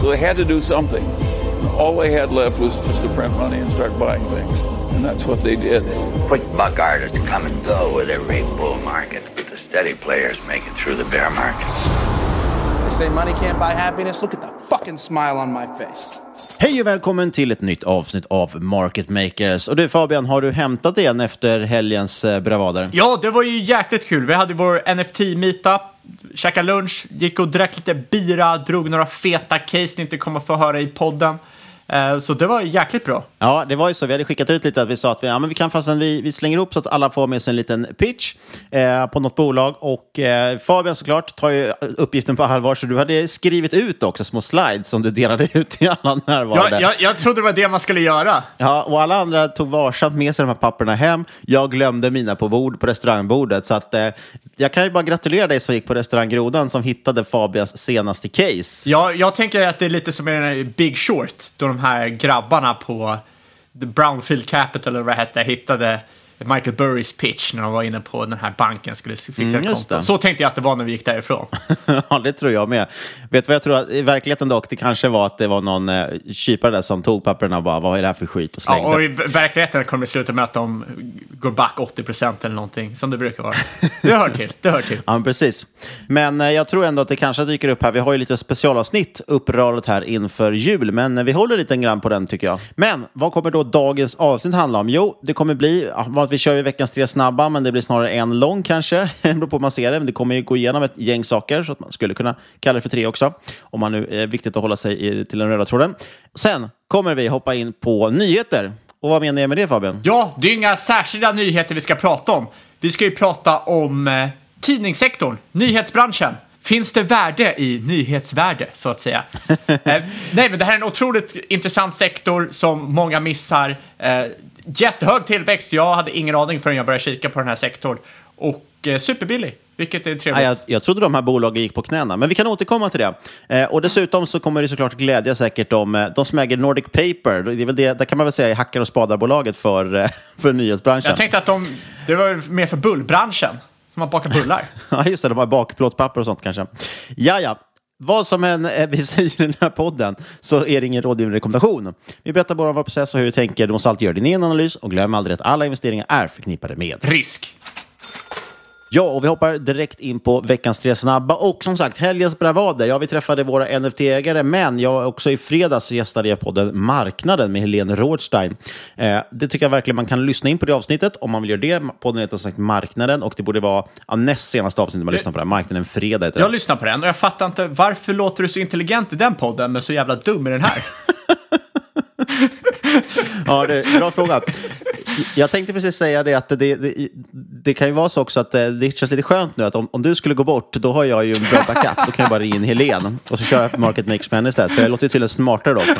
So they had to do something. All they had left was just to print money and start buying things. And that's what they did. Quick buck artists come and go with every bull market, but the steady players make it through the bear market. They say money can't buy happiness. Look at the fucking smile on my face. Hej och välkommen till ett nytt avsnitt av Market Makers. Och du Fabian, har du hämtat igen efter helgens eh, bravader? Ja, det var ju jäkligt kul. Vi hade vår NFT-meetup, käkade lunch, gick och drack lite bira, drog några feta case ni inte kommer få höra i podden. Eh, Så det var jäkligt bra. Ja, det var ju så. Vi hade skickat ut lite att vi sa att vi, ja, men vi kan fastän vi, vi slänger ihop så att alla får med sig en liten pitch eh, på något bolag. Och eh, Fabian såklart tar ju uppgiften på allvar, så du hade skrivit ut också små slides som du delade ut till alla närvarande. Jag, jag, jag trodde det var det man skulle göra. Ja, och alla andra tog varsamt med sig de här papperna hem. Jag glömde mina på, bord, på restaurangbordet. Så att, eh, jag kan ju bara gratulera dig som gick på restaurang Grodan som hittade Fabians senaste case. Ja, jag tänker att det är lite som i den här Big Short, då de här grabbarna på The Brownfield Capital, eller vad det hette, hittade Michael Burrys pitch när de var inne på den här banken skulle fixa Mm, ett konto. Så tänkte jag att det var när vi gick därifrån. ja, det tror jag med. Vet du vad jag tror? Att, I verkligheten dock, det kanske var att det var någon eh, kypare där som tog papperna och bara, vad är det här för skit? Och slängde. Ja, och i verkligheten kommer det sluta med att de går back 80 procent eller någonting, som det brukar vara. Det hör till, det hör till. Ja, men precis. Men eh, jag tror ändå att det kanske dyker upp här. Vi har ju lite specialavsnitt uppradat här inför jul, men eh, vi håller lite grann på den tycker jag. Men vad kommer då dagens avsnitt handla om? Jo, det kommer bli, vi kör ju veckans tre snabba, men det blir snarare en lång kanske. Det beror på hur man ser det. Men det kommer ju gå igenom ett gäng saker, så att man skulle kunna kalla det för tre också. Om man nu är viktigt att hålla sig i, till den röda tråden. Sen kommer vi hoppa in på nyheter. Och vad menar jag med det Fabian? Ja, det är inga särskilda nyheter vi ska prata om. Vi ska ju prata om eh, tidningssektorn, nyhetsbranschen. Finns det värde i nyhetsvärde, så att säga? eh, nej, men det här är en otroligt intressant sektor som många missar. Eh, jättehög tillväxt. Jag hade ingen aning förrän jag började kika på den här sektorn. Och eh, superbillig, vilket är Ja, trevligt. jag, jag trodde de här bolagen gick på knäna, men vi kan återkomma till det. Eh, och dessutom så kommer det såklart glädja säkert de, eh, de som äger Nordic Paper. Det är väl det, där kan man väl säga är hackar och spadarbolaget för, eh, för nyhetsbranschen. Jag tänkte att de, det var mer för bullbranschen, som har bakat bullar. Ja, just det. De har bakplåtpapper och sånt kanske. Ja, ja vad som än eh, vi säger i den här podden så är det ingen rådgivande rekommendation. Vi berättar bara om vår process och hur vi tänker. Du måste alltid göra din egen analys och glöm aldrig att alla investeringar är förknippade med Risk. Ja, och vi hoppar direkt in på veckans tre snabba. Och som sagt, helgens bravader. Ja, vi träffade våra NFT-ägare, men jag också i fredags gästade jag podden Marknaden med Helene Rothstein. Eh, det tycker jag verkligen man kan lyssna in på det avsnittet om man vill göra det. Podden heter som sagt Marknaden och det borde vara ja, näst senaste avsnittet man lyssnar på det. Marknaden Fredag heter Jag det. lyssnar på den och jag fattar inte varför låter du så intelligent i den podden men så jävla dum i den här. Ja, det är bra fråga. Jag tänkte precis säga det att det, det, det kan ju vara så också att det känns lite skönt nu att om, om du skulle gå bort, då har jag ju en bra backup. Då kan jag bara ringa in Helen och så köra Market Makes Man istället. För jag låter ju tydligen smartare då.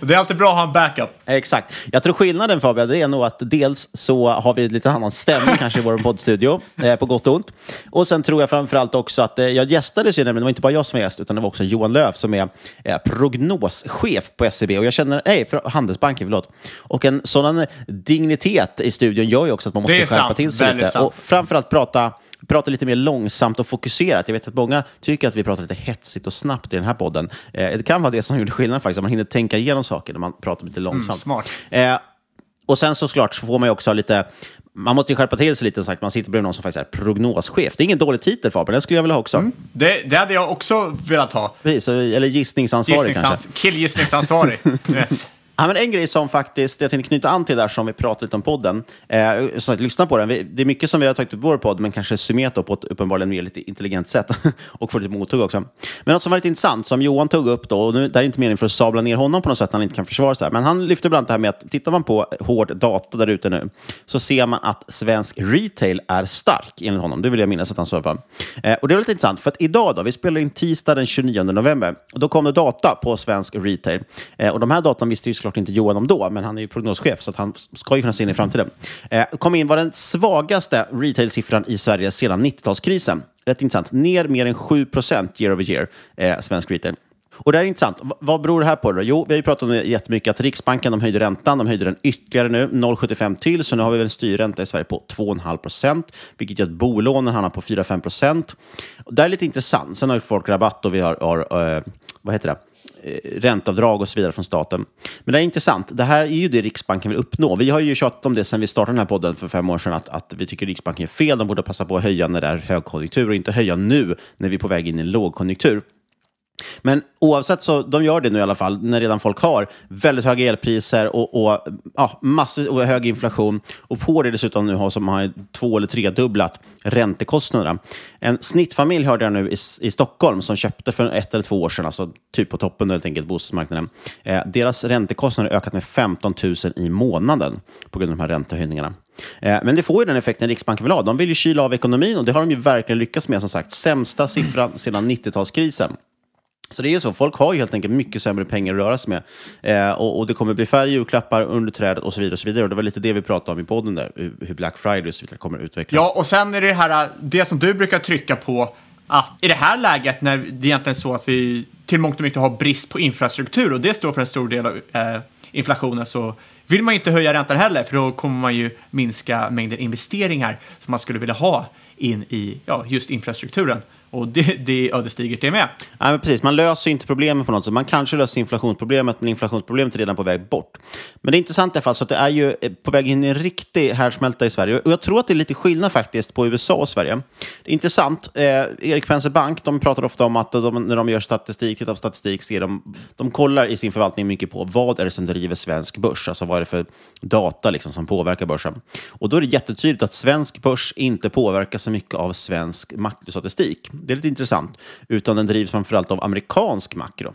Det är alltid bra att ha en backup. Exakt. Jag tror skillnaden Fabian, det är nog att dels så har vi lite annan stämning kanske i vår poddstudio, eh, på gott och ont. Och sen tror jag framförallt också att eh, jag gästades ju nämligen, det var inte bara jag som var gäst, utan det var också Johan Löf som är eh, prognoschef på SEB. Och jag känner, nej, för Handelsbanken, förlåt. Och en sådan dignitet i studion gör ju också att man måste skärpa sant, till sig lite. sant. Och framförallt prata prata lite mer långsamt och fokuserat. Jag vet att många tycker att vi pratar lite hetsigt och snabbt i den här podden. Eh, det kan vara det som gjorde skillnad faktiskt, att man hinner tänka igenom saker när man pratar lite långsamt. Mm, smart. Eh, och sen såklart så får man ju också lite, man måste ju skärpa till sig lite, sagt. man sitter bredvid någon som faktiskt är prognoschef. Det är ingen dålig titel Fabian, den skulle jag vilja ha också. Det, det hade jag också velat ha. Precis, eller gissningsansvarig kanske. Gissningsans- Killgissningsansvarig. yes. Ja, men en grej som faktiskt jag tänkte knyta an till där som vi pratade lite om podden. Eh, så att lyssna på den. Vi, det är mycket som vi har tagit upp i vår podd, men kanske summerat då på ett uppenbarligen mer lite intelligent sätt. och få lite mothugg också. Men något som var lite intressant, som Johan tog upp då, och nu, det är inte meningen för att sabla ner honom på något sätt, han inte kan försvara sig. Men han lyfte bland annat det här med att tittar man på hård data där ute nu, så ser man att svensk retail är stark, enligt honom. Det vill jag minnas att han sa i alla fall. Eh, och det är lite intressant, för att idag då, vi spelar in tisdag den 29 november, och då kom det data på svensk retail. Eh, och de här datan visste ju såklart inte Johan om då, men han är ju prognoschef, så att han ska ju kunna se in i framtiden. Eh, kom in var den svagaste retail-siffran i Sverige sedan 90-talskrisen. Rätt intressant. Ner mer än 7 procent year over year, eh, svensk retail. Och det här är intressant. V- vad beror det här på? Då? Jo, vi har ju pratat om det jättemycket att Riksbanken de höjde räntan. De höjde den ytterligare nu, 0,75 till. Så nu har vi väl en styrränta i Sverige på 2,5 procent, vilket gör att bolånen hamnar på 4-5 procent. Det här är lite intressant. Sen har ju folk rabatt och vi har, har eh, vad heter det? Eh, ränteavdrag och så vidare från staten. Men det är intressant. Det här är ju det Riksbanken vill uppnå. Vi har ju tjatat om det sedan vi startade den här podden för fem år sedan, att, att vi tycker Riksbanken är fel. De borde passa på att höja när det är högkonjunktur och inte höja nu när vi är på väg in i en lågkonjunktur. Men oavsett så, de gör det nu i alla fall, när redan folk har väldigt höga elpriser och, och ja, massor och hög inflation. Och på det dessutom nu har som har två eller tredubblat räntekostnaderna. En snittfamilj hörde jag nu i, i Stockholm som köpte för ett eller två år sedan, alltså typ på toppen helt enkelt, bostadsmarknaden. Eh, deras räntekostnader har ökat med 15 000 i månaden på grund av de här räntehöjningarna. Eh, men det får ju den effekten Riksbanken vill ha. De vill ju kyla av ekonomin och det har de ju verkligen lyckats med. Som sagt, sämsta siffran sedan 90-talskrisen. Så det är ju så, folk har ju helt enkelt mycket sämre pengar att röra sig med. Eh, och, och det kommer bli färre julklappar under trädet och så vidare. Och så vidare. Och det var lite det vi pratade om i podden där, hur Black Friday och så vidare kommer att utvecklas. Ja, och sen är det det här, det som du brukar trycka på, att i det här läget när det egentligen är så att vi till mångt och mycket har brist på infrastruktur och det står för en stor del av eh, inflationen så vill man ju inte höja räntan heller för då kommer man ju minska mängden investeringar som man skulle vilja ha in i ja, just infrastrukturen. Och det, det är ödesdigert det med. Nej, men precis. Man löser inte problemet på något sätt. Man kanske löser inflationsproblemet, men inflationsproblemet är redan på väg bort. Men det är intressant i alla fall, så att det är ju eh, på väg in i en riktig härdsmälta i Sverige. Och jag tror att det är lite skillnad faktiskt på USA och Sverige. Det är intressant. Eh, Erik Penser Bank, de pratar ofta om att de, när de gör statistik, tittar på statistik, så de, de kollar i sin förvaltning mycket på vad är det som driver svensk börs? Alltså vad är det för data liksom, som påverkar börsen? Och då är det jättetydligt att svensk börs inte påverkas så mycket av svensk makrostatistik. Det är lite intressant. Utan den drivs framförallt av amerikansk makro.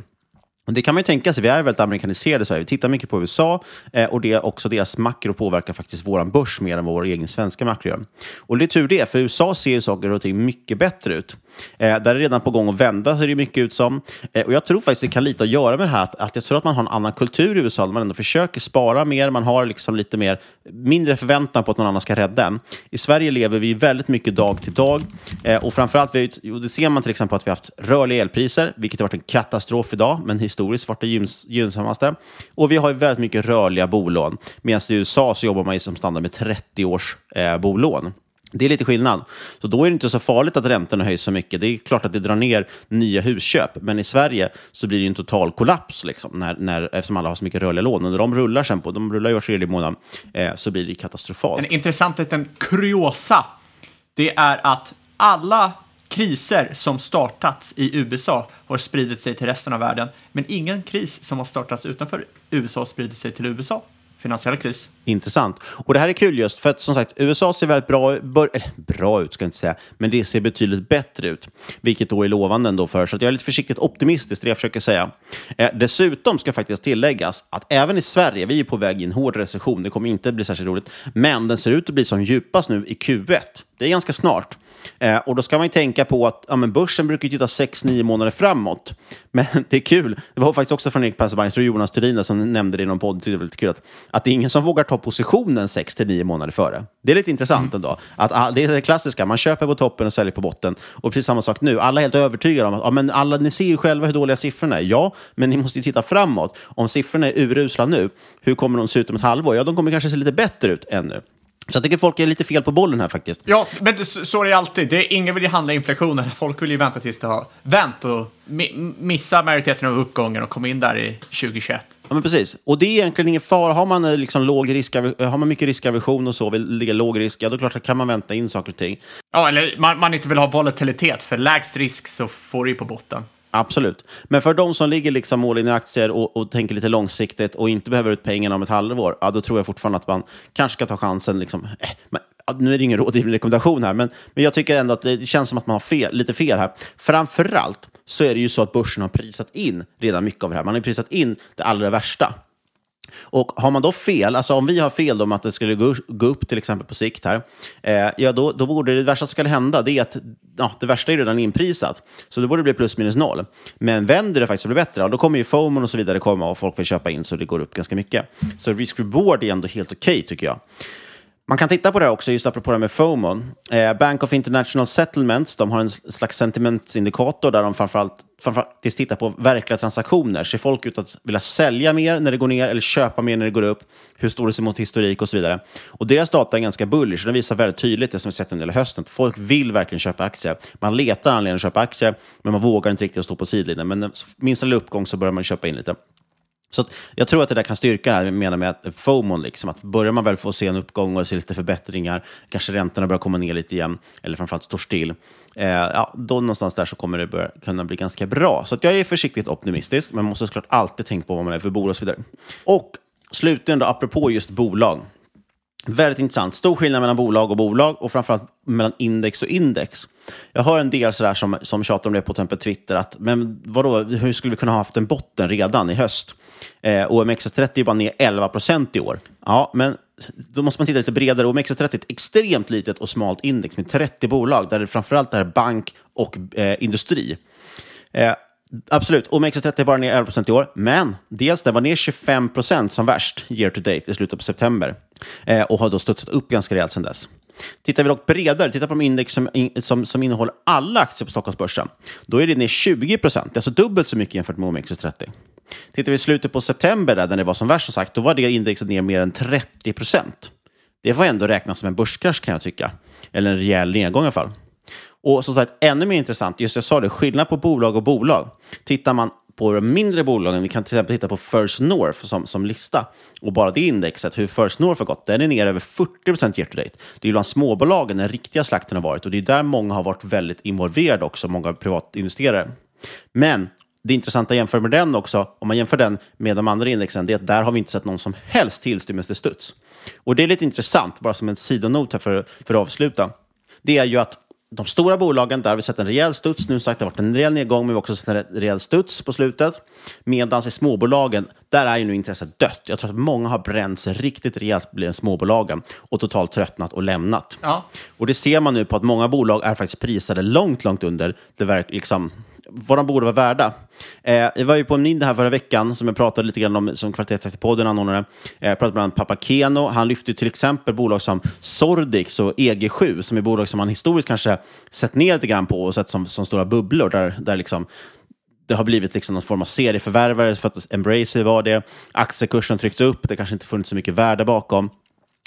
Och Det kan man ju tänka sig, vi är väldigt amerikaniserade i Sverige. Vi tittar mycket på USA eh, och det, också deras makro påverkar faktiskt vår börs mer än vad vår egen svenska makro gör. Och det är tur det, för USA ser ju saker och ting mycket bättre ut. Eh, där är det redan på gång att vända, ser det mycket ut som. Eh, och jag tror faktiskt det kan lite att göra med det här, att, att jag tror att man har en annan kultur i USA, där man ändå försöker spara mer, man har liksom lite mer, mindre förväntan på att någon annan ska rädda en. I Sverige lever vi väldigt mycket dag till dag. Eh, och framförallt, vi och det ser man till exempel på att vi har haft rörliga elpriser, vilket har varit en katastrof idag, men historiskt varit det gynnsammaste. Och vi har ju väldigt mycket rörliga bolån, medan i USA så jobbar man ju som standard med 30 års eh, bolån. Det är lite skillnad. Så då är det inte så farligt att räntorna höjs så mycket. Det är klart att det drar ner nya husköp, men i Sverige så blir det en total kollaps liksom, när, när, eftersom alla har så mycket rörliga lån. Och när de rullar sen på, de rullar ju var tredje månad, eh, så blir det katastrofalt. En intressant liten kuriosa, det är att alla kriser som startats i USA har spridit sig till resten av världen, men ingen kris som har startats utanför USA har spridit sig till USA. Finansiell kris. Intressant. Och det här är kul just för att som sagt, USA ser väldigt bra, bör, eller, bra ut, ska jag inte säga, men det ser betydligt bättre ut, vilket då är lovande ändå för, så att jag är lite försiktigt optimistisk, det jag försöker säga. Eh, dessutom ska faktiskt tilläggas att även i Sverige, vi är på väg i en hård recession, det kommer inte bli särskilt roligt, men den ser ut att bli som djupast nu i Q1. Det är ganska snart. Eh, och då ska man ju tänka på att ja, men börsen brukar titta 6-9 månader framåt. Men det är kul. Det var faktiskt också från Erik Penser Bank, Jonas Turin som nämnde det i någon podd. Det var lite kul att, att det är ingen som vågar ta positionen 6-9 månader före. Det är lite intressant mm. ändå. Att, ah, det är det klassiska, man köper på toppen och säljer på botten. Och precis samma sak nu. Alla är helt övertygade om att ja, men alla, ni ser ju själva hur dåliga siffrorna är. Ja, men ni måste ju titta framåt. Om siffrorna är urusla nu, hur kommer de se ut om ett halvår? Ja, de kommer kanske se lite bättre ut ännu. Så jag tycker folk är lite fel på bollen här faktiskt. Ja, men det, så är det alltid. Det är, ingen vill ju handla inflationen. Folk vill ju vänta tills det har vänt och mi missa majoriteten av uppgången och komma in där i 2021. Ja, men precis. Och det är egentligen ingen fara. Har man, eh, liksom låg risk, har man mycket riskaversion och så, vill ligga låg risk, ja då klart kan man vänta in saker och ting. Ja, eller man, man inte vill ha volatilitet. För lägst risk så får du ju på botten. Absolut. Men för de som ligger liksom mål i aktier och, och, tänker lite långsiktigt och inte behöver ut pengarna om ett halvår, ja, då tror jag fortfarande att man kanske ska ta chansen. Liksom, eh, men, nu är det ingen rådgivande rekommendation här, men, men jag tycker ändå att det känns som att man har fel, lite fel här. Framförallt så är det ju så att börsen har prisat in redan mycket av det här. Man har prisat in det allra värsta. Och har man då fel, alltså om vi har fel om att det skulle gå, gå upp till exempel på sikt här, eh, ja då, då borde det värsta som skulle hända, det är att ja, det värsta är redan inprisat. Så det borde bli plus minus noll. Men vänder det faktiskt och blir bättre, då kommer ju FOMON och så vidare komma och folk vill köpa in så det går upp ganska mycket. Så risk-reward är ändå helt okej okay, tycker jag. Man kan titta på det också, just apropå det med FOMO. Eh, Bank of International Settlements de har en slags sentimentsindikator där de framförallt, framförallt tittar på verkliga transaktioner. Ser folk ut att vilja sälja mer när det går ner eller köpa mer när det går upp? Hur står det sig mot historik och så vidare? Och deras data är ganska bullish. Den visar väldigt tydligt det som vi sett under hela hösten. Folk vill verkligen köpa aktier. Man letar anledning att köpa aktier, men man vågar inte riktigt stå på sidlinjen. Men minsta lilla uppgång så börjar man köpa in lite. Så jag tror att det där kan styrka det här, jag menar med att FOMON, liksom, att börjar man väl få se en uppgång och se lite förbättringar, kanske räntorna börjar komma ner lite igen, eller framförallt står still, eh, ja, då någonstans där så kommer det börja, kunna bli ganska bra. Så jag är försiktigt optimistisk, men man måste såklart alltid tänka på vad man är för bolag och så vidare. Och slutligen då, apropå just bolag. Väldigt intressant. Stor skillnad mellan bolag och bolag och framförallt mellan index och index. Jag hör en del sådär som, som tjatar om det på exempel Twitter, att men vadå, hur skulle vi kunna ha haft en botten redan i höst? Eh, OMXS30 är bara ner 11 procent i år. Ja, men då måste man titta lite bredare. OMXS30 är ett extremt litet och smalt index med 30 bolag, där det framförallt är bank och eh, industri. Eh, Absolut, OMXS30 är bara ner 11 procent i år, men dels den var ner 25 procent som värst year to date i slutet på september eh, och har då studsat upp ganska rejält sedan dess. Tittar vi dock bredare, tittar på de index som, som, som innehåller alla aktier på Stockholmsbörsen, då är det ner 20 procent, alltså dubbelt så mycket jämfört med OMXS30. Tittar vi i slutet på september, där, när det var som värst, som sagt, då var det indexet ner mer än 30 procent. Det får ändå räknas som en börskrasch kan jag tycka. Eller en rejäl nedgång i alla fall. Och som sagt, ännu mer intressant, just jag sa det, skillnad på bolag och bolag. Tittar man på de mindre bolagen, vi kan till exempel titta på First North som, som lista, och bara det indexet, hur First North har gått, den är ner över 40 procent year to date. Det är bland småbolagen den riktiga slakten har varit och det är där många har varit väldigt involverade också, många privatinvesterare. Men det intressanta jämfört med den också, om man jämför den med de andra indexen, det är att där har vi inte sett någon som helst tillstymmelse till studs. Och det är lite intressant, bara som en sidonot här för, för att avsluta. Det är ju att de stora bolagen, där har vi sett en rejäl studs. Nu sagt det har varit en rejäl nedgång, men vi har också sett en rejäl studs på slutet. Medan i småbolagen, där är ju nu intresset dött. Jag tror att många har bränt sig riktigt rejält bland småbolagen och totalt tröttnat och lämnat. Ja. Och det ser man nu på att många bolag är faktiskt prisade långt, långt under det verk, liksom, vad de borde vara värda. Eh, jag var ju på en middag här förra veckan som jag pratade lite grann om som Kvalitetsaktiepodden anordnade. Eh, jag pratade bland annat Pappa Keno. Han lyfte till exempel bolag som Sordix och EG7 som är bolag som man historiskt kanske sett ner lite grann på och sett som, som stora bubblor där, där liksom det har blivit liksom någon form av serieförvärvare för att Embracer var det. Aktiekursen tryckte upp, det kanske inte funnits så mycket värde bakom.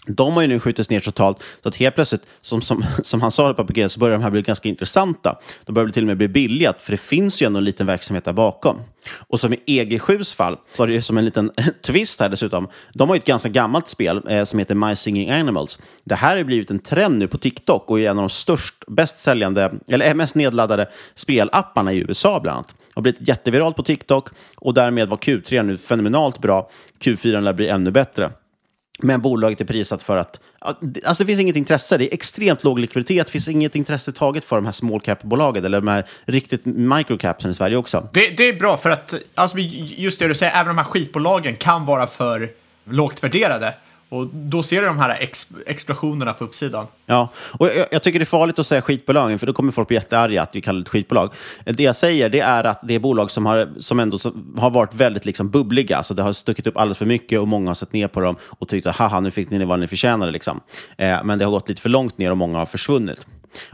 De har ju nu skjutits ner totalt, så att helt plötsligt, som, som, som han sa på PG, så börjar de här bli ganska intressanta. De börjar till och med bli billiga, för det finns ju ändå en liten verksamhet där bakom. Och som i EG7s fall, så har det ju som en liten twist här dessutom. De har ju ett ganska gammalt spel eh, som heter My Singing Animals. Det här har blivit en trend nu på TikTok och är en av de störst, bäst säljande, eller eh, mest nedladdade spelapparna i USA bland annat. Det har blivit jätteviralt på TikTok och därmed var Q3 nu fenomenalt bra. Q4 lär bli ännu bättre. Men bolaget är prisat för att... Alltså det finns inget intresse. Det är extremt låg likviditet. Det finns inget intresse taget för de här small cap-bolagen eller de här riktigt microcapsen i Sverige också. Det, det, är bra för att, alltså just det du säger, även de här skitbolagen kan vara för lågt värderade. Och då ser du de här ex explosionerna på uppsidan. Ja, och jag, jag, tycker det är farligt att säga skitbolagen, för då kommer folk bli jättearga att vi kallar det skitbolag. Det jag säger det är att det är bolag som har, som ändå som har varit väldigt liksom bubbliga. Så det har stuckit upp alldeles för mycket och många har sett ner på dem och tyckt att haha, nu fick ni vad ni förtjänade. Liksom. Eh, men det har gått lite för långt ner och många har försvunnit.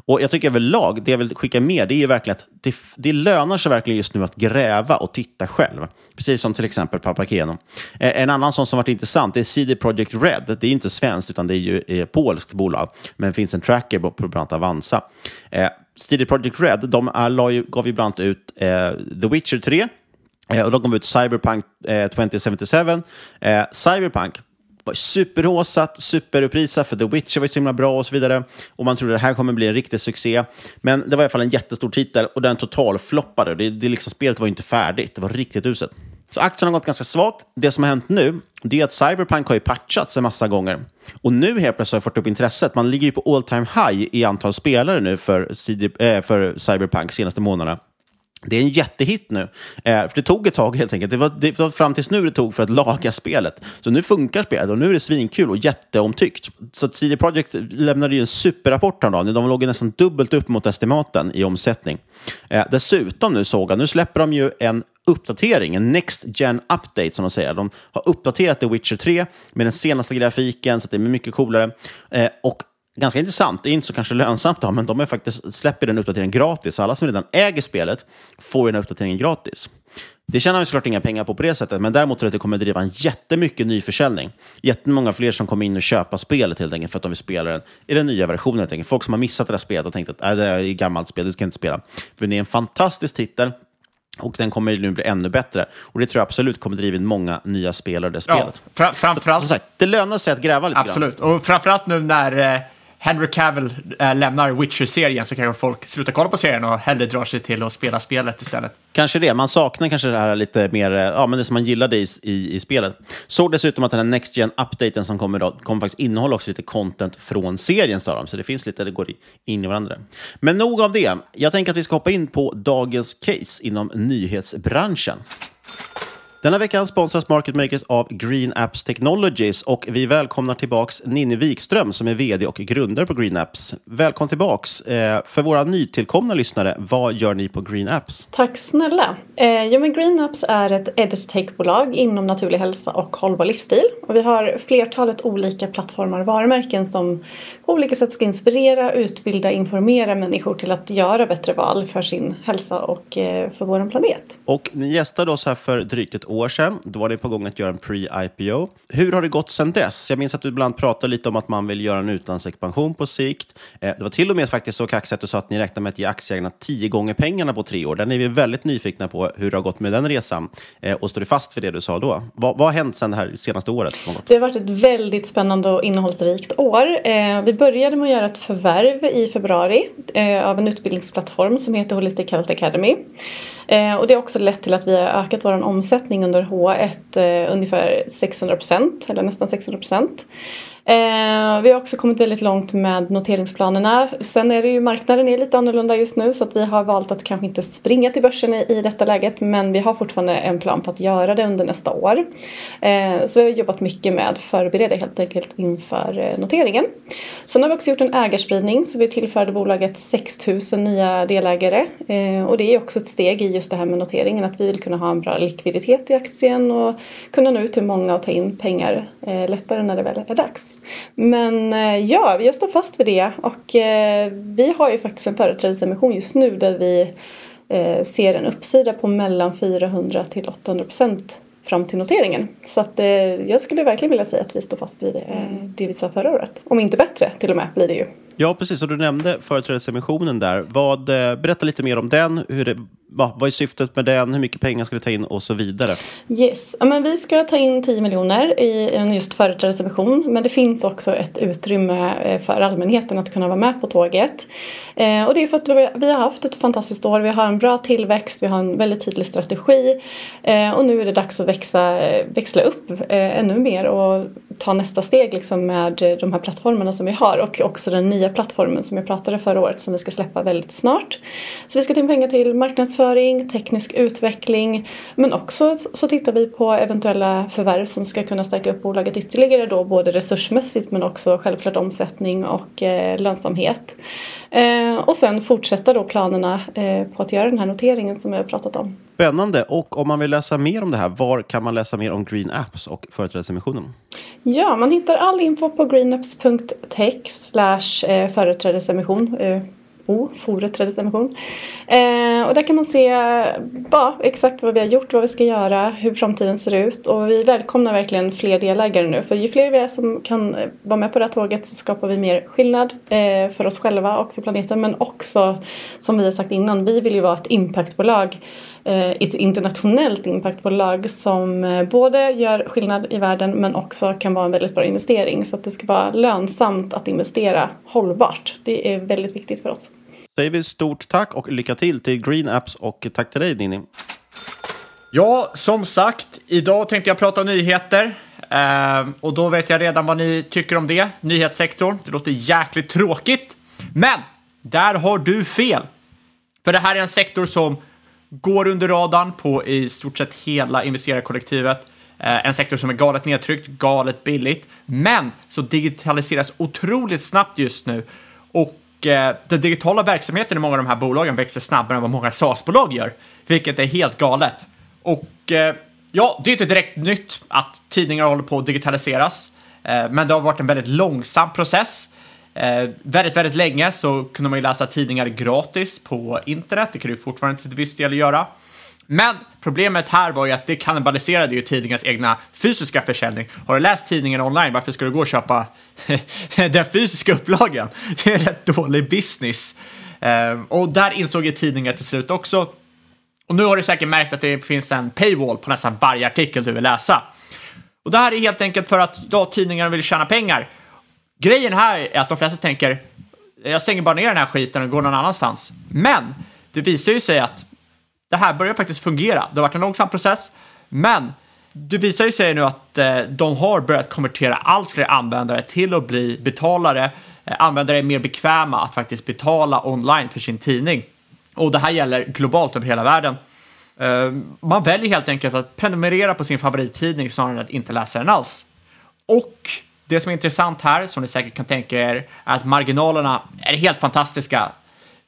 Och jag tycker överlag, det jag vill skicka med, det är ju verkligen att det, det lönar sig verkligen just nu att gräva och titta själv. Precis som till exempel Papakeno. Eh, en annan sån som varit intressant är CD Projekt Red. Det är inte svenskt, utan det är ju ett polskt bolag. Men det finns en tracker på bland annat Avanza. Eh, CD Projekt Red, de eh, är, ju, gav ju bland annat ut eh, The Witcher 3. Eh, och de gav ut Cyberpunk 2077. Cyberpunk var superhåsat, superupprisat för The Witcher var ju så himla bra och så vidare. Och man trodde att det här kommer bli en riktig succé. Men det var i alla fall en jättestor titel och den totalfloppade. Det, det liksom, spelet var inte färdigt, det var riktigt uselt. Så aktien har gått ganska svagt. Det som har hänt nu det är att Cyberpunk har ju patchats en massa gånger. Och nu helt plötsligt har jag fått upp intresset. Man ligger ju på all time high i antal spelare nu för, CD, äh, för Cyberpunk senaste månaderna. Det är en jättehit nu. Eh, för det tog ett tag helt enkelt. Det var, det var fram tills nu det tog för att laga spelet. Så nu funkar spelet och nu är det svinkul och jätteomtyckt. Så CD Projekt lämnade ju en superrapport häromdagen. De låg nästan dubbelt upp mot estimaten i omsättning. Eh, dessutom nu såg jag, nu släpper de ju en uppdatering, en Next Gen Update som de säger. De har uppdaterat The Witcher 3 med den senaste grafiken så att det är mycket coolare. Eh, och ganska intressant. Det är inte så kanske lönsamt, då, men de är faktiskt, släpper den uppdateringen gratis. Alla som redan äger spelet får den uppdateringen gratis. Det tjänar vi såklart inga pengar på på det sättet, men däremot tror jag att det kommer driva en jättemycket nyförsäljning. Jättemånga fler som kommer in och köpa spelet helt enkelt för att de vill spela den i den nya versionen. Helt enkelt. Folk som har missat det här spelet och tänkt att äh, det är ett gammalt spel, det ska jag inte spela. För det är en fantastisk titel. Och den kommer nu bli ännu bättre. Och det tror jag absolut kommer driva in många nya spelare i det spelet. Ja, framförallt... Sagt, det lönar sig att gräva lite Absolut, grann. och framförallt nu när eh, Henry Cavill äh, lämnar Witcher-serien så kanske folk slutar kolla på serien och hellre drar sig till att spela spelet istället. Kanske det. Man saknar kanske det här lite mer, eh, ja men det som man gillade i, i, i spelet. Såg dessutom att den här Next gen updaten som kommer idag kommer faktiskt innehålla också lite content från serien, står de. Så det finns lite, det går in i varandra. Men nog av det. Jag tänker att vi ska hoppa in på dagens case inom nyhetsbranschen. Denna veckan sponsras Market Makers av Green Apps Technologies och vi välkomnar tillbaks Ninni Wikström som är vd och grundare på Green Apps. Välkommen tillbaks. Eh, för våra nytillkomna lyssnare, vad gör ni på Green Apps? Tack snälla. Eh, ja, men Green Apps är ett edtech-bolag inom naturlig hälsa och hållbar livsstil. Och vi har flertalet olika plattformar och varumärken som på olika sätt ska inspirera, utbilda, informera människor till att göra bättre val för sin hälsa och eh, för vår planet. Och ni gästade oss här för drygt ett år sedan. Då var det på gång att göra en pre-IPO. Hur har det gått sedan dess? Jag minns att du ibland pratade lite om att man vill göra en utlandsexpansion på sikt. Eh, det var till och med faktiskt så kaxigt att du sa att ni räknar med att ge aktieägarna tio gånger pengarna på tre år. Den är vi väldigt nyfikna på hur det har gått med den resan. Eh, och står du fast för det du sa då? Vad, vad har hänt sedan det här senaste året? Som gått? Det har varit ett väldigt spännande och innehållsrikt år. Eh, vi började med att göra ett förvärv i februari av en utbildningsplattform som heter Holistic Health Academy. och det har också lett till att vi har ökat vår omsättning under H1 eh, ungefär 600 procent, eller nästan 600 procent. Eh, vi har också kommit väldigt långt med noteringsplanerna. Sen är det ju marknaden är lite annorlunda just nu så att vi har valt att kanske inte springa till börsen i, i detta läget men vi har fortfarande en plan på att göra det under nästa år. Eh, så vi har jobbat mycket med att förbereda helt enkelt inför eh, noteringen. Sen har vi också gjort en ägarspridning så vi tillförde bolaget 6000 nya delägare eh, och det är också ett steg i just det här med noteringen att vi vill kunna ha en bra likviditet i aktien och kunna nå ut till många och ta in pengar eh, lättare när det väl är dags. Men eh, ja, jag står fast vid det och eh, vi har ju faktiskt en företrädesemission just nu där vi eh, ser en uppsida på mellan 400 till 800 procent fram till noteringen. Så att, eh, jag skulle verkligen vilja säga att vi står fast vid eh, det vi sa förra året. Om inte bättre till och med blir det ju. Ja, precis. Och du nämnde företrädesemissionen där. Vad, eh, berätta lite mer om den. Hur det, va, vad är syftet med den? Hur mycket pengar ska du ta in och så vidare? Yes, ja, men vi ska ta in 10 miljoner i en just företrädesemission. Men det finns också ett utrymme eh, för allmänheten att kunna vara med på tåget. Eh, och det är för att vi har haft ett fantastiskt år. Vi har en bra tillväxt, vi har en väldigt tydlig strategi. Eh, och nu är det dags att växa, eh, växla upp eh, ännu mer och ta nästa steg liksom, med de här plattformarna som vi har. Och också den nya plattformen som jag pratade förra året som vi ska släppa väldigt snart. Så vi ska ta in pengar till marknadsföring marknadsföring, teknisk utveckling men också så tittar vi på eventuella förvärv som ska kunna stärka upp bolaget ytterligare då både resursmässigt men också självklart omsättning och eh, lönsamhet. Eh, och sen fortsätta då planerna eh, på att göra den här noteringen som jag har pratat om. Spännande. Och om man vill läsa mer om det här, var kan man läsa mer om Green Apps och företrädesemissionen? Ja, man hittar all info på greenapps.tech eh, företrädesemission. Eh, O, företrädesemission. Eh, och där kan man se ja, exakt vad vi har gjort, vad vi ska göra, hur framtiden ser ut. Och vi välkomnar verkligen fler delägare nu. För ju fler vi är som kan eh, vara med på det här tåget så skapar vi mer skillnad eh, för oss själva och för planeten. Men också, som vi har sagt innan, vi vill ju vara ett impactbolag Eh, ett internationellt impactbolag som eh, både gör skillnad i världen men också kan vara en väldigt bra investering. Så att det ska vara lönsamt att investera hållbart. Det är väldigt viktigt för oss. Säger vi stort tack och lycka till till Green Apps och tack till dig Ninni. Ja, som sagt, idag tänkte jag prata nyheter. Eh, och då vet jag redan vad ni tycker om det, nyhetssektorn. Det låter jäkligt tråkigt. Men där har du fel. För det här är en sektor som går under radarn på i stort sett hela investerarkollektivet. Eh, en sektor som är galet nedtryckt, galet billigt, men som digitaliseras otroligt snabbt just nu. Och Eh, den digitala verksamheten i många av de här bolagen växer snabbare än vad många SaaS-bolag gör, vilket är helt galet. Och eh, ja, det är inte direkt nytt att tidningar håller på att digitaliseras, eh, men det har varit en väldigt långsam process. Eh, väldigt, väldigt länge så kunde man ju läsa tidningar gratis på internet. Det kan du fortfarande till viss del göra. Men problemet här var ju att det kannibaliserade ju tidningens egna fysiska försäljning. Har du läst tidningen online, varför ska du gå och köpa den fysiska upplagan? Det är rätt dålig business. Eh, och där insåg ju tidningen till slut också. Och nu har du säkert märkt att det finns en paywall på nästan varje artikel du vill läsa. Och det här är helt enkelt för att ja, tidningarna vill tjäna pengar. Grejen här är att de flesta tänker, jag stänger bara ner den här skiten och går någon annanstans. Men det visar ju sig att det här börjar faktiskt fungera. Det har varit en långsam process, men det visar ju sig nu att eh, de har börjat konvertera allt fler användare till att bli betalare. Eh, användare är mer bekväma att faktiskt betala online för sin tidning. Och det här gäller globalt över hela världen. Eh, man väljer helt enkelt att prenumerera på sin favorittidning snarare än att inte läsa den alls. Och det som är intressant här, som ni säkert kan tänka er, är att marginalerna är helt fantastiska.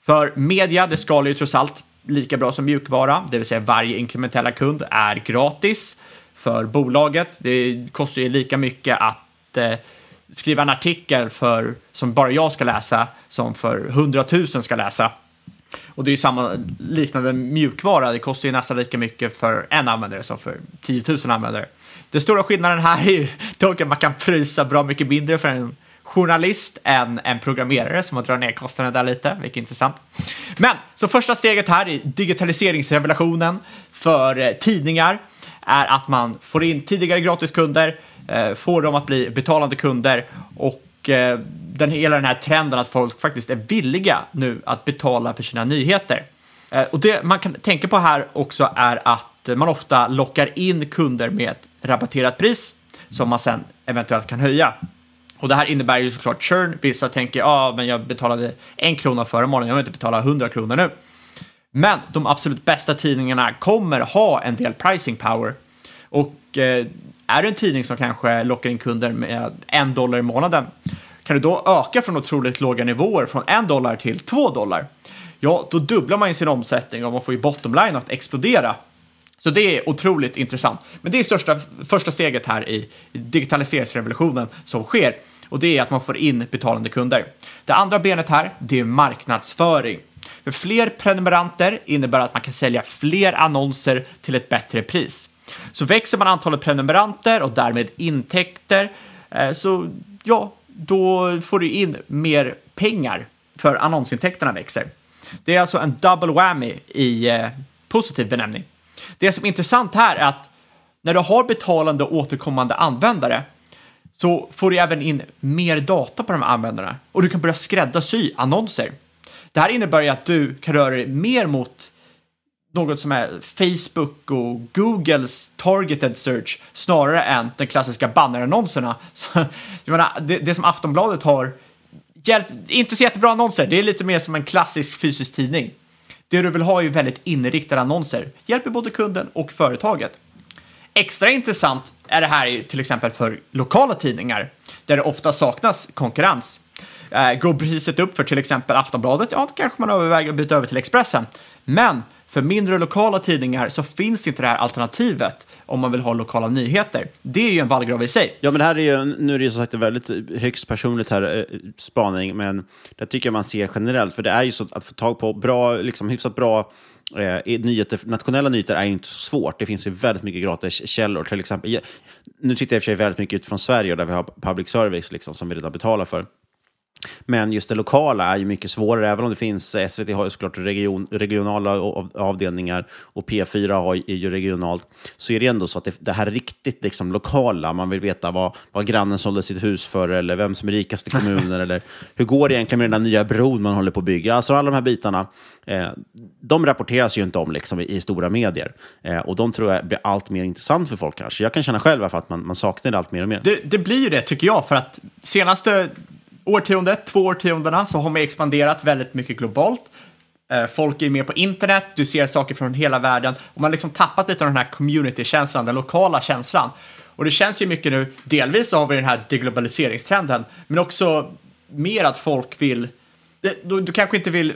För media, det skalar ju trots allt lika bra som mjukvara, det vill säga varje inkrementella kund är gratis för bolaget. Det kostar ju lika mycket att eh, skriva en artikel för, som bara jag ska läsa som för hundratusen ska läsa. Och det är ju samma liknande mjukvara, det kostar ju nästan lika mycket för en användare som för 10 000 användare. Den stora skillnaden här är ju dock att man kan prisa bra mycket mindre för en journalist än en programmerare som har dragit ner kostnaderna där lite, vilket är intressant. Men så första steget här i digitaliseringsrevolutionen för eh, tidningar är att man får in tidigare gratiskunder, eh, får dem att bli betalande kunder och eh, den, hela den här trenden att folk faktiskt är villiga nu att betala för sina nyheter. Och det man kan tänka på här också är att man ofta lockar in kunder med ett rabatterat pris som man sen eventuellt kan höja. Och det här innebär ju såklart churn. Vissa tänker, ja, ah, men jag betalade en krona förra månaden, jag vill inte betala 100 kronor nu. Men de absolut bästa tidningarna kommer ha en del pricing power. Och eh, är du en tidning som kanske lockar in kunder med en dollar i månaden, kan du då öka från otroligt låga nivåer från en dollar till två dollar? Ja, då dubblar man ju sin omsättning och man får ju bottom line att explodera. Så det är otroligt intressant. Men det är största, första steget här i digitaliseringsrevolutionen som sker och det är att man får in betalande kunder. Det andra benet här, det är marknadsföring. För fler prenumeranter innebär att man kan sälja fler annonser till ett bättre pris. Så växer man antalet prenumeranter och därmed intäkter, eh, så ja, då får du in mer pengar för annonsintäkterna växer. Det är alltså en double whammy i eh, positiv benämning. Det som är intressant här är att när du har betalande och återkommande användare så får du även in mer data på de här användarna och du kan börja skräddarsy annonser. Det här innebär ju att du kan röra dig mer mot något som är Facebook och Googles targeted search snarare än de klassiska bannerannonserna. Så, jag menar, det, det som Aftonbladet har, hjälp, inte så jättebra annonser, det är lite mer som en klassisk fysisk tidning. Det du vill ha är ju väldigt inriktade annonser, hjälper både kunden och företaget. Extra intressant är det här till exempel för lokala tidningar där det ofta saknas konkurrens. Eh, går priset upp för till exempel Aftonbladet, ja, då kanske man överväger att byta över till Expressen. Men för mindre lokala tidningar så finns inte det här alternativet om man vill ha lokala nyheter. Det är ju en vallgrav i sig. Ja, men här är ju, nu är det ju som sagt en väldigt eh, högst personligt här eh, spaning, men det tycker jag man ser generellt, för det är ju så att få tag på bra, liksom hyfsat bra eh, nyheter, nationella nyheter är ju inte så svårt. Det finns ju väldigt mycket gratis källor. Till exempel, nu tittar jag i och för sig väldigt mycket utifrån Sverige, där vi har public service liksom, som vi redan betalar för. Men just det lokala är ju mycket svårare, även om det finns, SVT har ju såklart region, regionala avdelningar och P4 har, är ju regionalt, så är det ändå så att det, det här är riktigt liksom lokala. Man vill veta vad, vad grannen sålde sitt hus för, eller vem som är rikast i kommunen, eller hur går det egentligen med den där nya bron man håller på att bygga. Alltså alla de här bitarna, eh, de rapporteras ju inte om liksom, i, i stora medier. Eh, och de tror jag blir allt mer intressant för folk kanske. Jag kan känna själv att man, man saknar det allt mer och mer. Det, det blir ju det tycker jag, för att senaste årtiondet, två årtiondena, så har man expanderat väldigt mycket globalt. Eh, folk är mer på internet, du ser saker från hela världen och man har liksom tappat lite av den här community-känslan, den lokala känslan. Och det känns ju mycket nu, delvis så har vi den här deglobaliseringstrenden, men också mer att folk vill, eh, du, du kanske inte vill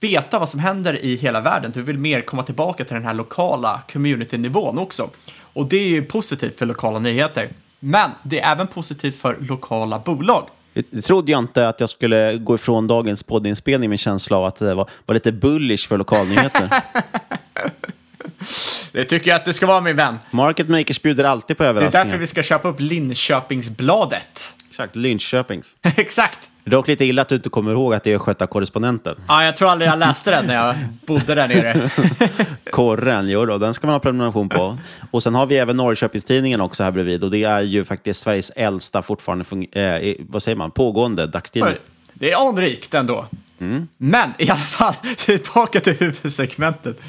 veta vad som händer i hela världen, du vill mer komma tillbaka till den här lokala community-nivån också. Och det är ju positivt för lokala nyheter. Men det är även positivt för lokala bolag. Det trodde jag inte att jag skulle gå ifrån dagens poddinspelning med känsla av att det var, var lite bullish för lokalnyheter. det tycker jag att du ska vara min vän. Market Makers bjuder alltid på överraskningar. Det är därför vi ska köpa upp Linköpingsbladet. Exakt, Linköpings. Exakt. Det är dock lite illa att du inte kommer ihåg att det är sköta korrespondenten. Ja, jag tror aldrig jag läste den när jag bodde där nere. Korren, jo då, den ska man ha prenumeration på. Och sen har vi även Norrköpingstidningen också här bredvid och det är ju faktiskt Sveriges äldsta fortfarande, eh, vad säger man, pågående dagstidning. Det är anrikt ändå. Mm. Men i alla fall, tillbaka till huvudsegmentet.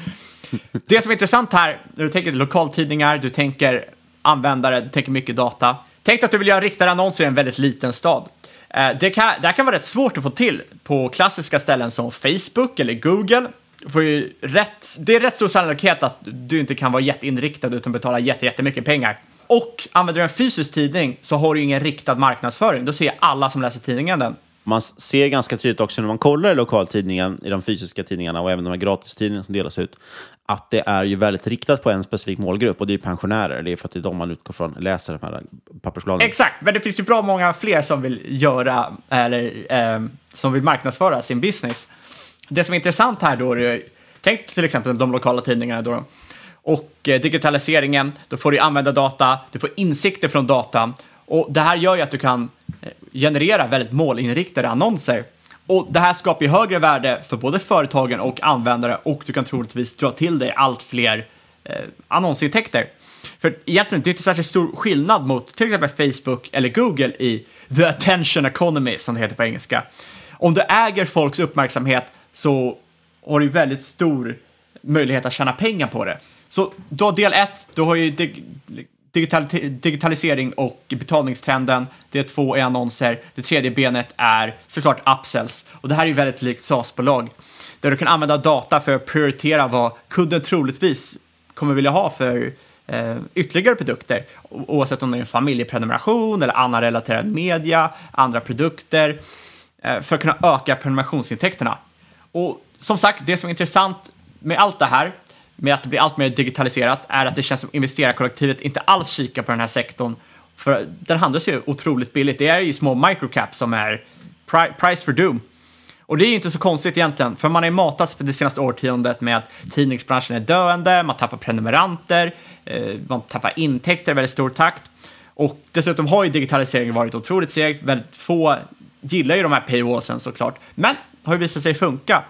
Det som är intressant här, när du tänker lokaltidningar, du tänker användare, du tänker mycket data. Tänk att du vill göra riktade annonser i en väldigt liten stad. Eh, det, kan, det här kan vara rätt svårt att få till på klassiska ställen som Facebook eller Google. Får ju rätt, det är rätt stor sannolikhet att du inte kan vara jätteinriktad utan betala jättemycket pengar. Och använder du en fysisk tidning så har du ingen riktad marknadsföring. Då ser alla som läser tidningen den. Man ser ganska tydligt också när man kollar i lokaltidningen, i de fysiska tidningarna och även de här gratistidningarna som delas ut, att det är ju väldigt riktat på en specifik målgrupp och det är pensionärer. Det är för att det är de man utgår från läser de här pappersbladen. Exakt, men det finns ju bra många fler som vill göra eller eh, som vill marknadsföra sin business. Det som är intressant här då är, tänk till exempel de lokala tidningarna då och eh, digitaliseringen, då får du använda data, du får insikter från data och det här gör ju att du kan generera väldigt målinriktade annonser och det här skapar ju högre värde för både företagen och användare och du kan troligtvis dra till dig allt fler eh, annonsintäkter. För egentligen, det är inte särskilt stor skillnad mot till exempel Facebook eller Google i the attention economy, som det heter på engelska. Om du äger folks uppmärksamhet så har du väldigt stor möjlighet att tjäna pengar på det. Så då del ett, du har ju digital, digitalisering och betalningstrenden. Det är två är annonser. Det tredje benet är såklart upsells. Och det här är väldigt likt SaaS-bolag. Där du kan använda data för att prioritera vad kunden troligtvis kommer vilja ha för eh, ytterligare produkter. Oavsett om det är en familjeprenumeration eller annan relaterad media, andra produkter. Eh, för att kunna öka prenumerationsintäkterna. Och som sagt, det som är intressant med allt det här med att det blir allt mer digitaliserat är att det känns som investerarkollektivet inte alls kikar på den här sektorn. För den handlas ju otroligt billigt. Det är ju små microcaps som är pri priced for doom. Och det är ju inte så konstigt egentligen, för man har ju matats det senaste årtiondet med att tidningsbranschen är döende, man tappar prenumeranter, eh, man tappar intäkter i väldigt stor takt. Och dessutom har ju digitaliseringen varit otroligt segt, väldigt få gillar ju de här paywallsen såklart, men har ju visat sig funka.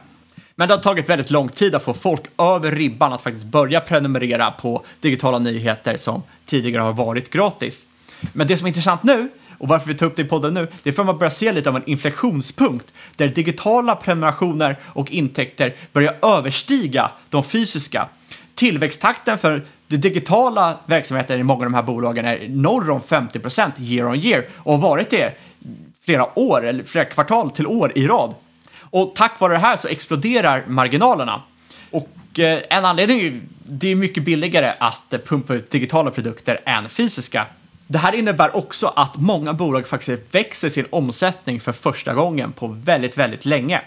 Men det har tagit väldigt lång tid att få folk över ribban att faktiskt börja prenumerera på digitala nyheter som tidigare har varit gratis. Men det som är intressant nu, och varför vi tar upp det i podden nu, det är för att man börjar se lite av en inflektionspunkt där digitala prenumerationer och intäkter börjar överstiga de fysiska. Tillväxttakten för den digitala verksamheten i många av de här bolagen är norr om 50% year on year och har varit det flera år eller flera kvartal till år i rad. Och tack vare det här så exploderar marginalerna. Och eh, en anledning är det är mycket billigare att eh, pumpa ut digitala produkter än fysiska. Det här innebär också att många bolag faktiskt växer sin omsättning för första gången på väldigt, väldigt länge.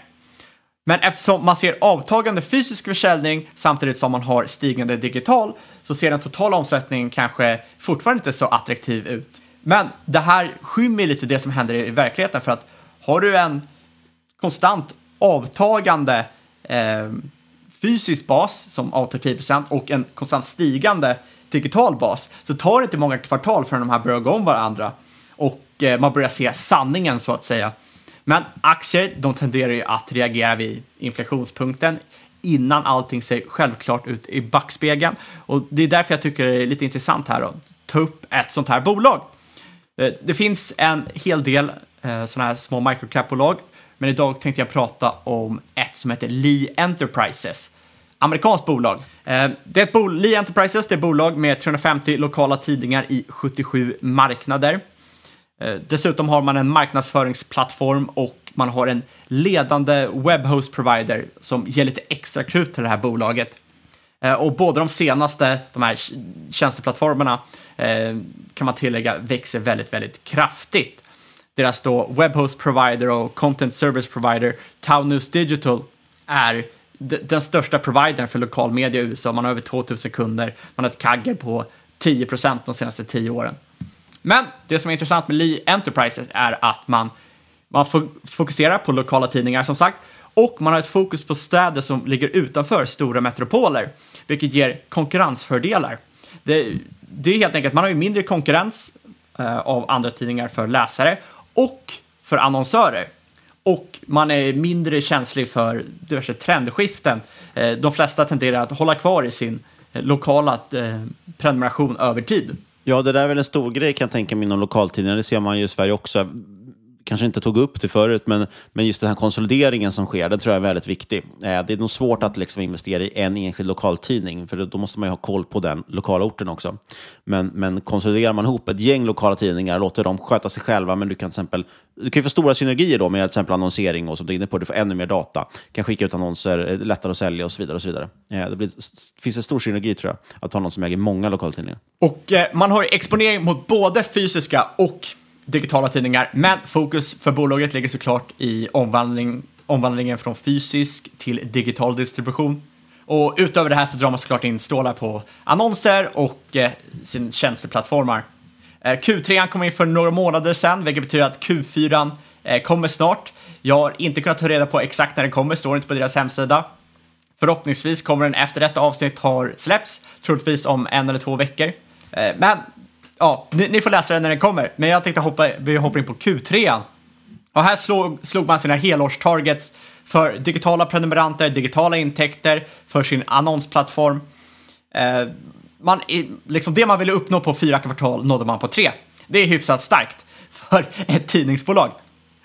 Men eftersom man ser avtagande fysisk försäljning samtidigt som man har stigande digital så ser den totala omsättningen kanske fortfarande inte så attraktiv ut. Men det här skymmer lite det som händer i verkligheten för att har du en konstant avtagande eh, fysisk bas som avtar 10% och en konstant stigande digital bas så tar det inte många kvartal förrän de här börjar gå om varandra och eh, man börjar se sanningen så att säga. Men aktier, de tenderar ju att reagera vid inflationspunkten innan allting ser självklart ut i backspegeln. Och det är därför jag tycker det är lite intressant här att ta upp ett sånt här bolag. Eh, det finns en hel del eh, sådana här små microcap-bolag, men idag tänkte jag prata om ett som heter Lee Enterprises. Amerikanskt bolag. Eh, det är ett bol Lee Enterprises, det är ett bolag med 350 lokala tidningar i 77 marknader. Eh, dessutom har man en marknadsföringsplattform och man har en ledande webhost provider som ger lite extra krut till det här bolaget. Eh, och båda de senaste, de här tjänsteplattformarna, eh, kan man tillägga växer väldigt, väldigt kraftigt. Deras då webhost provider och content service provider, Town News Digital, är den största providern för lokal media i USA. Man har över 2000 kunder, man har ett kagger på 10 procent de senaste 10 åren. Men det som är intressant med Lee Enterprises är att man, man fokuserar på lokala tidningar som sagt och man har ett fokus på städer som ligger utanför stora metropoler, vilket ger konkurrensfördelar. Det, det är helt enkelt, man har ju mindre konkurrens eh, av andra tidningar för läsare och för annonsörer. Och man är mindre känslig för diverse trendskiften. Eh, de flesta tenderar att hålla kvar i sin eh, lokala eh, prenumeration över tid. Ja, det där är väl en stor grej kan jag tänka mig inom lokaltidningar. Det ser man ju i Sverige också kanske inte tog upp det förut, men, men just den här konsolideringen som sker, den tror jag är väldigt viktig. Eh, det är nog svårt att liksom investera i en enskild lokaltidning, för då måste man ju ha koll på den lokala orten också. Men, men konsoliderar man ihop ett gäng lokala tidningar, låter dem sköta sig själva, men du kan till exempel du kan ju få stora synergier då med till exempel annonsering och som du är inne på, du får ännu mer data, kan skicka ut annonser, eh, lättare att sälja och så vidare. Och så vidare. Eh, det blir, finns en stor synergi tror jag, att ha någon som äger många lokaltidningar. Och eh, man har exponering mot både fysiska och digitala tidningar, men fokus för bolaget ligger såklart i omvandling, omvandlingen från fysisk till digital distribution. Och utöver det här så drar man såklart in stålar på annonser och eh, sin tjänsteplattformar. Eh, Q3 kom in för några månader sedan, vilket betyder att Q4 eh, kommer snart. Jag har inte kunnat ta reda på exakt när den kommer, står inte på deras hemsida. Förhoppningsvis kommer den efter detta avsnitt har släppts, troligtvis om en eller två veckor. Eh, men ja, ni, ni, får läsa den när den kommer. Men jag tänkte hoppa, vi hoppar in på Q3. Och här slog, slog man sina helårstargets för digitala prenumeranter, digitala intäkter, för sin annonsplattform. Eh, man, liksom det man ville uppnå på fyra kvartal nådde man på tre. Det är hyfsat starkt för ett tidningsbolag.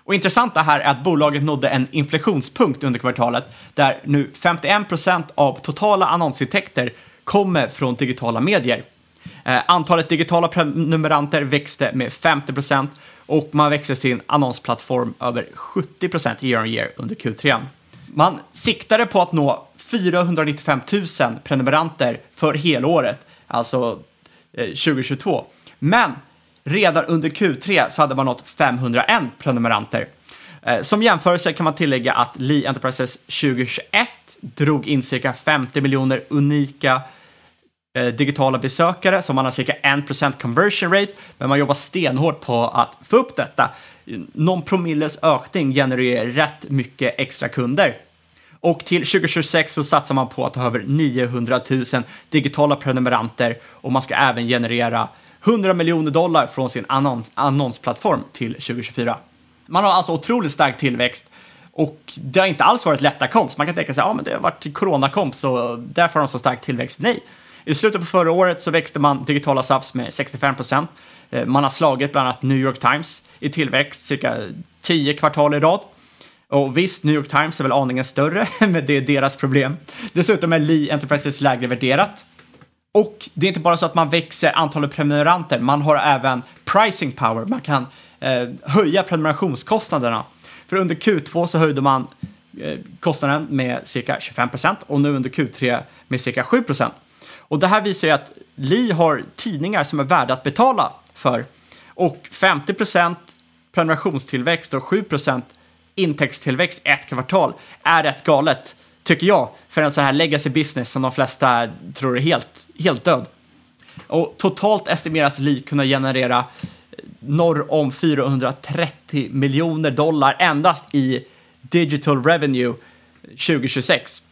Och intressant det här är att bolaget nådde en inflationspunkt under kvartalet där nu 51% av totala annonsintäkter kommer från digitala medier. Eh, antalet digitala prenumeranter växte med 50 procent och man växte sin annonsplattform över 70 year on year under Q3. Man siktade på att nå 495 000 prenumeranter för helåret, alltså eh, 2022. Men redan under Q3 så hade man nått 501 prenumeranter. Eh, som jämförelse kan man tillägga att Lee Enterprises 2021 drog in cirka 50 miljoner unika Eh, digitala besökare, så man har cirka 1% conversion rate, men man jobbar stenhårt på att få upp detta. Någon promilles ökning genererar rätt mycket extra kunder. Och till 2026 så satsar man på att ha över 900 000 digitala prenumeranter och man ska även generera 100 miljoner dollar från sin annons annonsplattform till 2024. Man har alltså otroligt stark tillväxt och det har inte alls varit lätta komps. Man kan tänka sig att ja, det har varit coronakomps och därför har de så stark tillväxt. Nej, i slutet på förra året så växte man digitala subs med 65 procent. Eh, man har slagit bland annat New York Times i tillväxt cirka 10 kvartal i rad. Och visst, New York Times är väl aningen större, men det är deras problem. Dessutom är Lee Enterprises lägre värderat. Och det är inte bara så att man växer antalet prenumeranter, man har även pricing power. Man kan eh, höja prenumerationskostnaderna. För under Q2 så höjde man eh, kostnaden med cirka 25 procent och nu under Q3 med cirka 7 procent. Och det här visar ju att Li har tidningar som är värda att betala för. Och 50 procent prenumerationstillväxt och 7 procent intäktstillväxt ett kvartal är rätt galet, tycker jag, för en sån här legacy business som de flesta tror är helt, helt död. Och totalt estimeras Li kunna generera norr om 430 miljoner dollar endast i digital revenue 2026.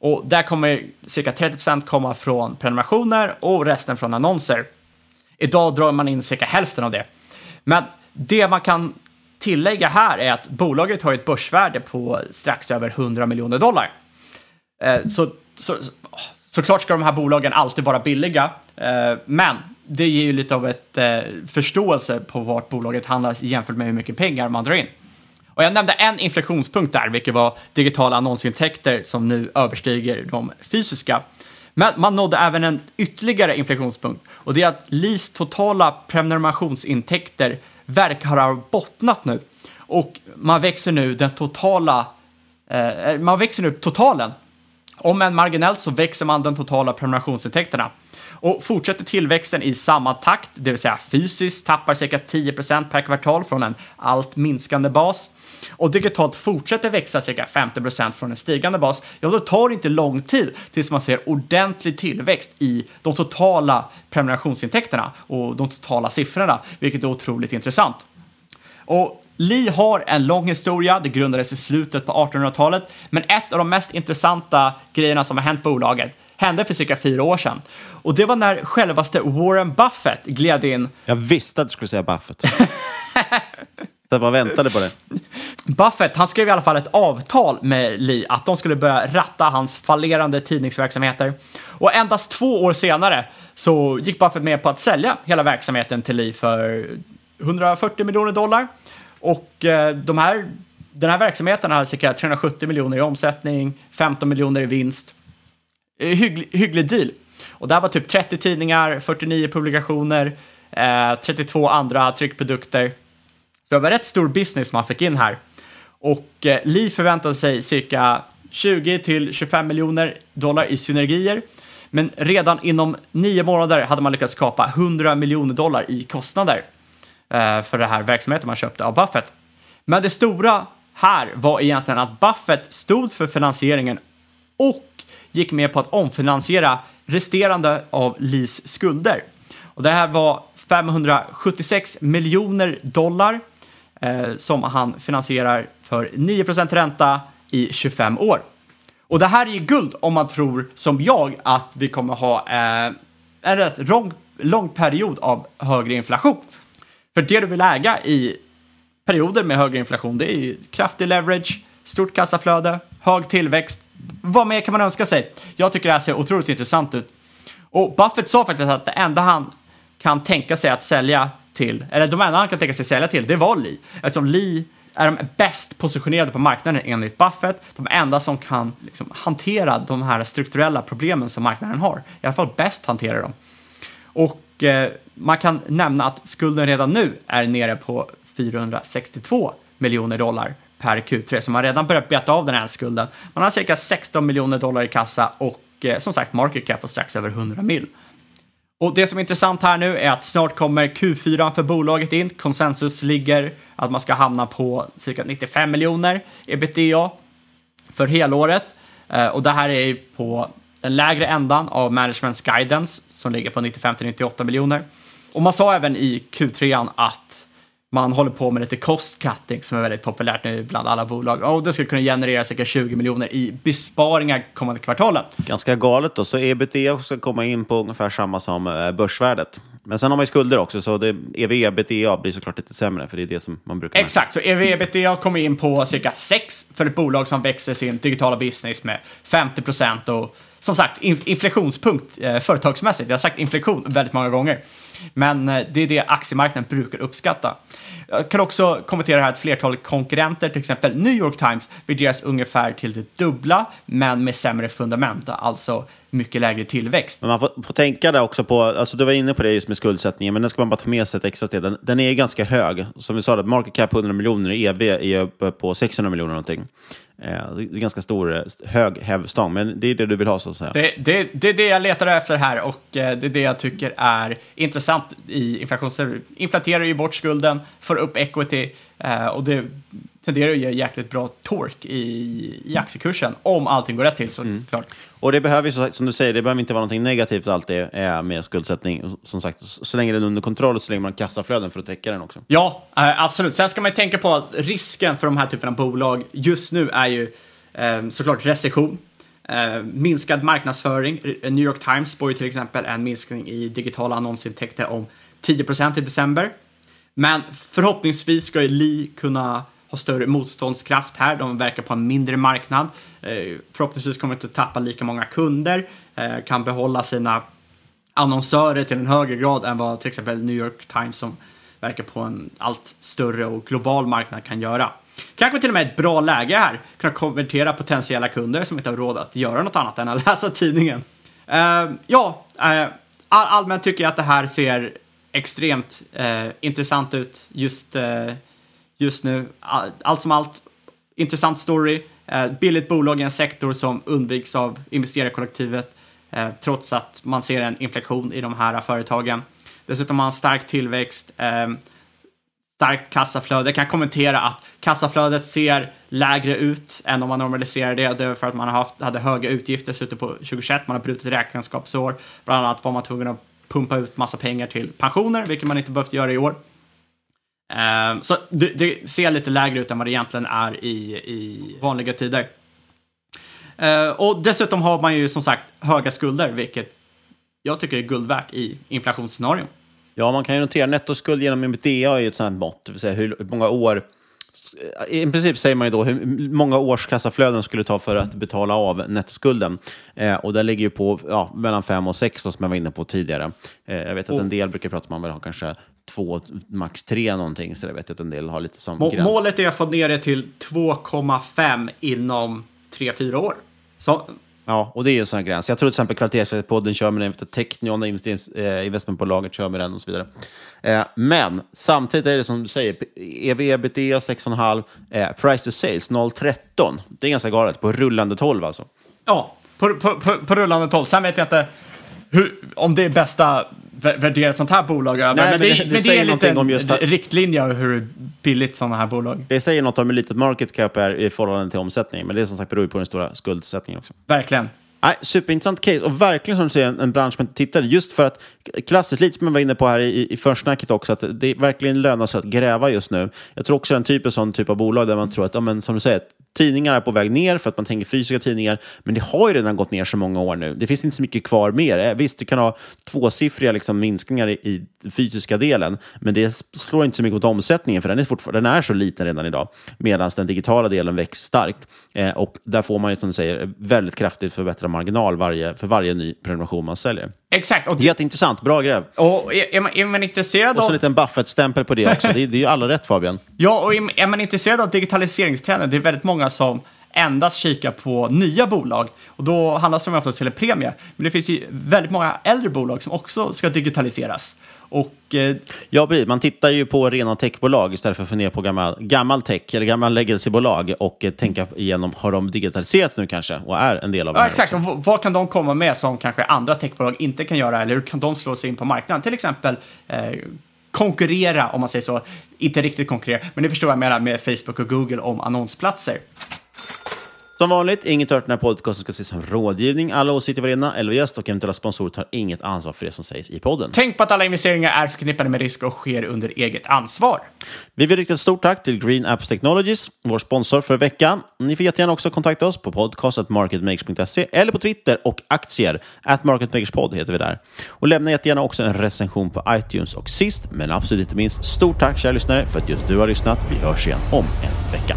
Och där kommer cirka 30% komma från prenumerationer och resten från annonser. Idag drar man in cirka hälften av det. Men det man kan tillägga här är att bolaget har ett börsvärde på strax över 100 miljoner dollar. Eh, så, så, såklart ska de här bolagen alltid vara billiga, eh, men det ger ju lite av ett eh, förståelse på vart bolaget handlas jämfört med hur mycket pengar man drar in. Och jag nämnde en inflektionspunkt där, vilket var digitala annonsintäkter som nu överstiger de fysiska. Men man nådde även en ytterligare inflektionspunkt och det är att LIS totala prenumerationsintäkter verkar ha bottnat nu och man växer nu den totala, eh, man växer nu totalen. Om än marginellt så växer man den totala prenumerationsintäkterna. Och fortsätter tillväxten i samma takt, det vill säga fysiskt tappar cirka 10% per kvartal från en allt minskande bas och digitalt fortsätter växa cirka 50% från en stigande bas, ja då tar det inte lång tid tills man ser ordentlig tillväxt i de totala prenumerationsintäkterna och de totala siffrorna, vilket är otroligt intressant. Och Li har en lång historia, det grundades i slutet på 1800-talet, men ett av de mest intressanta grejerna som har hänt på bolaget hände för cirka fyra år sedan. Och det var när självaste Warren Buffett gled in. Jag visste att du skulle säga Buffett. Jag bara väntade på det. Buffett, han skrev i alla fall ett avtal med Lee att de skulle börja ratta hans fallerande tidningsverksamheter. Och endast två år senare så gick Buffett med på att sälja hela verksamheten till Lee för 140 miljoner dollar. Och eh, de här, den här verksamheten har cirka 370 miljoner i omsättning, 15 miljoner i vinst. Eh, hygglig, hygglig deal. Och det här var typ 30 tidningar, 49 publikationer, eh, 32 andra tryckprodukter. Så det var rätt stor business man fick in här. Och eh, Lee förväntade sig cirka 20 till 25 miljoner dollar i synergier. Men redan inom nio månader hade man lyckats skapa 100 miljoner dollar i kostnader eh, för den här verksamheten man köpte av Buffett. Men det stora här var egentligen att Buffett stod för finansieringen och gick med på att omfinansiera resterande av Lis skulder. Och det här var 576 miljoner dollar eh, som han finansierar för 9% ränta i 25 år. Och det här är ju guld om man tror, som jag, att vi kommer ha eh, en rätt lång, lång period av högre inflation. För det du vill äga i perioder med högre inflation, det är ju kraftig leverage, stort kassaflöde, hög tillväxt. Vad mer kan man önska sig? Jag tycker det här ser otroligt intressant ut. Och Buffett sa faktiskt att det enda han kan tänka sig att sälja till, eller de enda han kan tänka sig sälja till, det var Lee. Eftersom Lee är de bäst positionerade på marknaden enligt Buffett, de enda som kan liksom, hantera de här strukturella problemen som marknaden har. I alla fall bäst hanterar dem. Och eh, man kan nämna att skulden redan nu är nere på 462 miljoner dollar per Q3, så man har redan börjat beta av den här skulden. Man har cirka 16 miljoner dollar i kassa och eh, som sagt market cap på strax över 100 mil. Och det som är intressant här nu är att snart kommer Q4 för bolaget in. Konsensus ligger att man ska hamna på cirka 95 miljoner ebitda för helåret. Eh, och det här är på den lägre ändan av managements guidance som ligger på 95-98 miljoner. Och man sa även i Q3 att man håller på med lite cost cutting som är väldigt populärt nu bland alla bolag. Och det ska kunna generera cirka 20 miljoner i besparingar kommande kvartalen. Ganska galet då, så ebitda ska komma in på ungefär samma som eh, börsvärdet. Men sen har man ju skulder också, så det, ev-ebitda blir såklart lite sämre, för det är det som man brukar... Exakt, så ev-ebitda kommer in på cirka 6 för ett bolag som växer sin digitala business med 50 procent och som sagt, inflationspunkt eh, företagsmässigt. Jag har sagt inflation väldigt många gånger. Men eh, det är det aktiemarknaden brukar uppskatta. Jag kan också kommentera här att flertalet konkurrenter, till exempel New York Times, värderas ungefär till det dubbla, men med sämre fundamenta, alltså mycket lägre tillväxt. Men man får, får tänka där också på, alltså du var inne på det just med skuldsättningen, men den ska man bara ta med sig ett extra steg. Den, den är ganska hög. Som vi sa, market cap 100 miljoner, EV är uppe på 600 miljoner någonting. Eh, det är ganska stor, eh, hög hävstång, men det är det du vill ha så att säga. Det, det, det är det jag letar efter här och eh, det är det jag tycker är intressant i inflationsteori. Inflaterar ju bort skulden, får upp equity eh, och det tenderar att ge jäkligt bra torque i, i aktiekursen om allting går rätt till såklart. Mm. Och det behöver ju, som du säger, det behöver inte vara någonting negativt alltid med skuldsättning. Som sagt, så länge den är under kontroll och så länge man har kassaflöden för att täcka den också. Ja, absolut. Sen ska man tänka på att risken för de här typen av bolag just nu är ju eh, såklart recession. Eh, minskad marknadsföring. New York Times spår ju till exempel en minskning i digitala annonsintäkter om 10% i december. Men förhoppningsvis ska ju Li kunna har större motståndskraft här. De verkar på en mindre marknad. Eh, förhoppningsvis kommer de inte tappa lika många kunder, eh, kan behålla sina annonsörer till en högre grad än vad till exempel New York Times som verkar på en allt större och global marknad kan göra. Kanske till och med ett bra läge här, kunna konvertera potentiella kunder som inte har råd att göra något annat än att läsa tidningen. Uh, ja, uh, all allmänt tycker jag att det här ser extremt uh, intressant ut just just nu. Allt som allt, intressant story. Eh, billigt bolag i en sektor som undviks av investerarkollektivet eh, trots att man ser en inflation i de här företagen. Dessutom har man stark tillväxt, ehm, starkt kassaflöde. Jag kan kommentera att kassaflödet ser lägre ut än om man normaliserar det. Det är för att man haft, hade höga utgifter i slutet på 2021. Man har brutit räkenskapsår. Bland annat var man tvungen att pumpa ut massa pengar till pensioner, vilket man inte behövt göra i år. Um, så det, det, ser lite lägre ut än vad det egentligen är i, i vanliga tider. Uh, och dessutom har man ju som sagt höga skulder, vilket jag tycker är guld värt i inflationsscenarion. Ja, man kan ju notera nettoskuld genom ebitda är ett sånt här mått, det vill säga hur många år i princip säger man ju då hur många års kassaflöden skulle ta för att betala av nettoskulden. Eh, och där ligger ju på ja, mellan 5 och 6 som jag var inne på tidigare. Eh, jag vet att en del brukar prata om att man vill ha kanske två, max tre någonting. Så jag vet att en del har lite som Må gräns. Målet är att få ner det till 2,5 inom 3-4 år. Så Ja, och det är ju en sån gräns. Jag tror till exempel Kvalitetspodden kör med den, Technion, eh, investmentbolaget kör med den och så vidare. Eh, men samtidigt är det som du säger, ev ebitda 6,5, eh, price to sales 0,13. Det är ganska galet, på rullande 12 alltså. Ja, på, på, på, på rullande 12. Sen vet jag inte hur, om det är bästa värdera ett sånt här bolag över. Nej, men, det, det, det, men det är lite om just att, riktlinje över hur billigt sådana här bolag. Det säger något om hur litet market cap är i förhållande till omsättning, men det är som sagt beror på den stora skuldsättningen också. Verkligen. Nej, superintressant case och verkligen som du säger en, en bransch man tittar just för att klassiskt, lite som jag var inne på här i, i försnacket också, att det verkligen lönar sig att gräva just nu. Jag tror också den typen sån typ av bolag där man tror att, ja, men, som du säger, tidningar är på väg ner för att man tänker fysiska tidningar, men det har ju redan gått ner så många år nu. Det finns inte så mycket kvar mer. Eh, visst, du kan ha tvåsiffriga liksom, minskningar i, i den fysiska delen, men det slår inte så mycket mot omsättningen, för den är, den är så liten redan idag, medan den digitala delen växer starkt. Eh, och där får man ju, som du säger, väldigt kraftigt förbättrad marginal varje, för varje ny prenumeration man säljer. Exakt. Och Jätteintressant, bra gräv. Och är, man, är man intresserad av... Och så en liten Buffett-stämpel på det också. det, är, det är ju alla rätt Fabian. Ja, och är man intresserad av digitaliseringstrenden, det är väldigt många som endast kikar på nya bolag och då handlas det oftast till en premie. Men det finns ju väldigt många äldre bolag som också ska digitaliseras. Och, eh... Ja, precis. Man tittar ju på rena techbolag istället för att fundera på gammal, gammal tech eller gammal legacybolag och eh, tänka igenom, har de digitaliserats nu kanske och är en del av det Ja, exakt. Och vad kan de komma med som kanske andra techbolag inte kan göra eller hur kan de slå sig in på marknaden? Till exempel eh, konkurrera, om man säger så. Inte riktigt konkurrera, men det förstår jag menar med Facebook och Google om annonsplatser. Som vanligt, inget hört den här podcasten ska ses som rådgivning. Alla åsikter varenda eller gäst och eventuella sponsorer tar inget ansvar för det som sägs i podden. Tänk på att alla investeringar är förknippade med risk och sker under eget ansvar. Vi vill rikta ett stort tack till Green Apps Technologies, vår sponsor för veckan. Ni får jättegärna också kontakta oss på podcast.marketmakers.se eller på Twitter och aktier. At marketmakerspod heter vi där. Och lämna jättegärna också en recension på iTunes. Och sist, men absolut inte minst, stort tack kära lyssnare för att just du har lyssnat. Vi hörs igen om en vecka.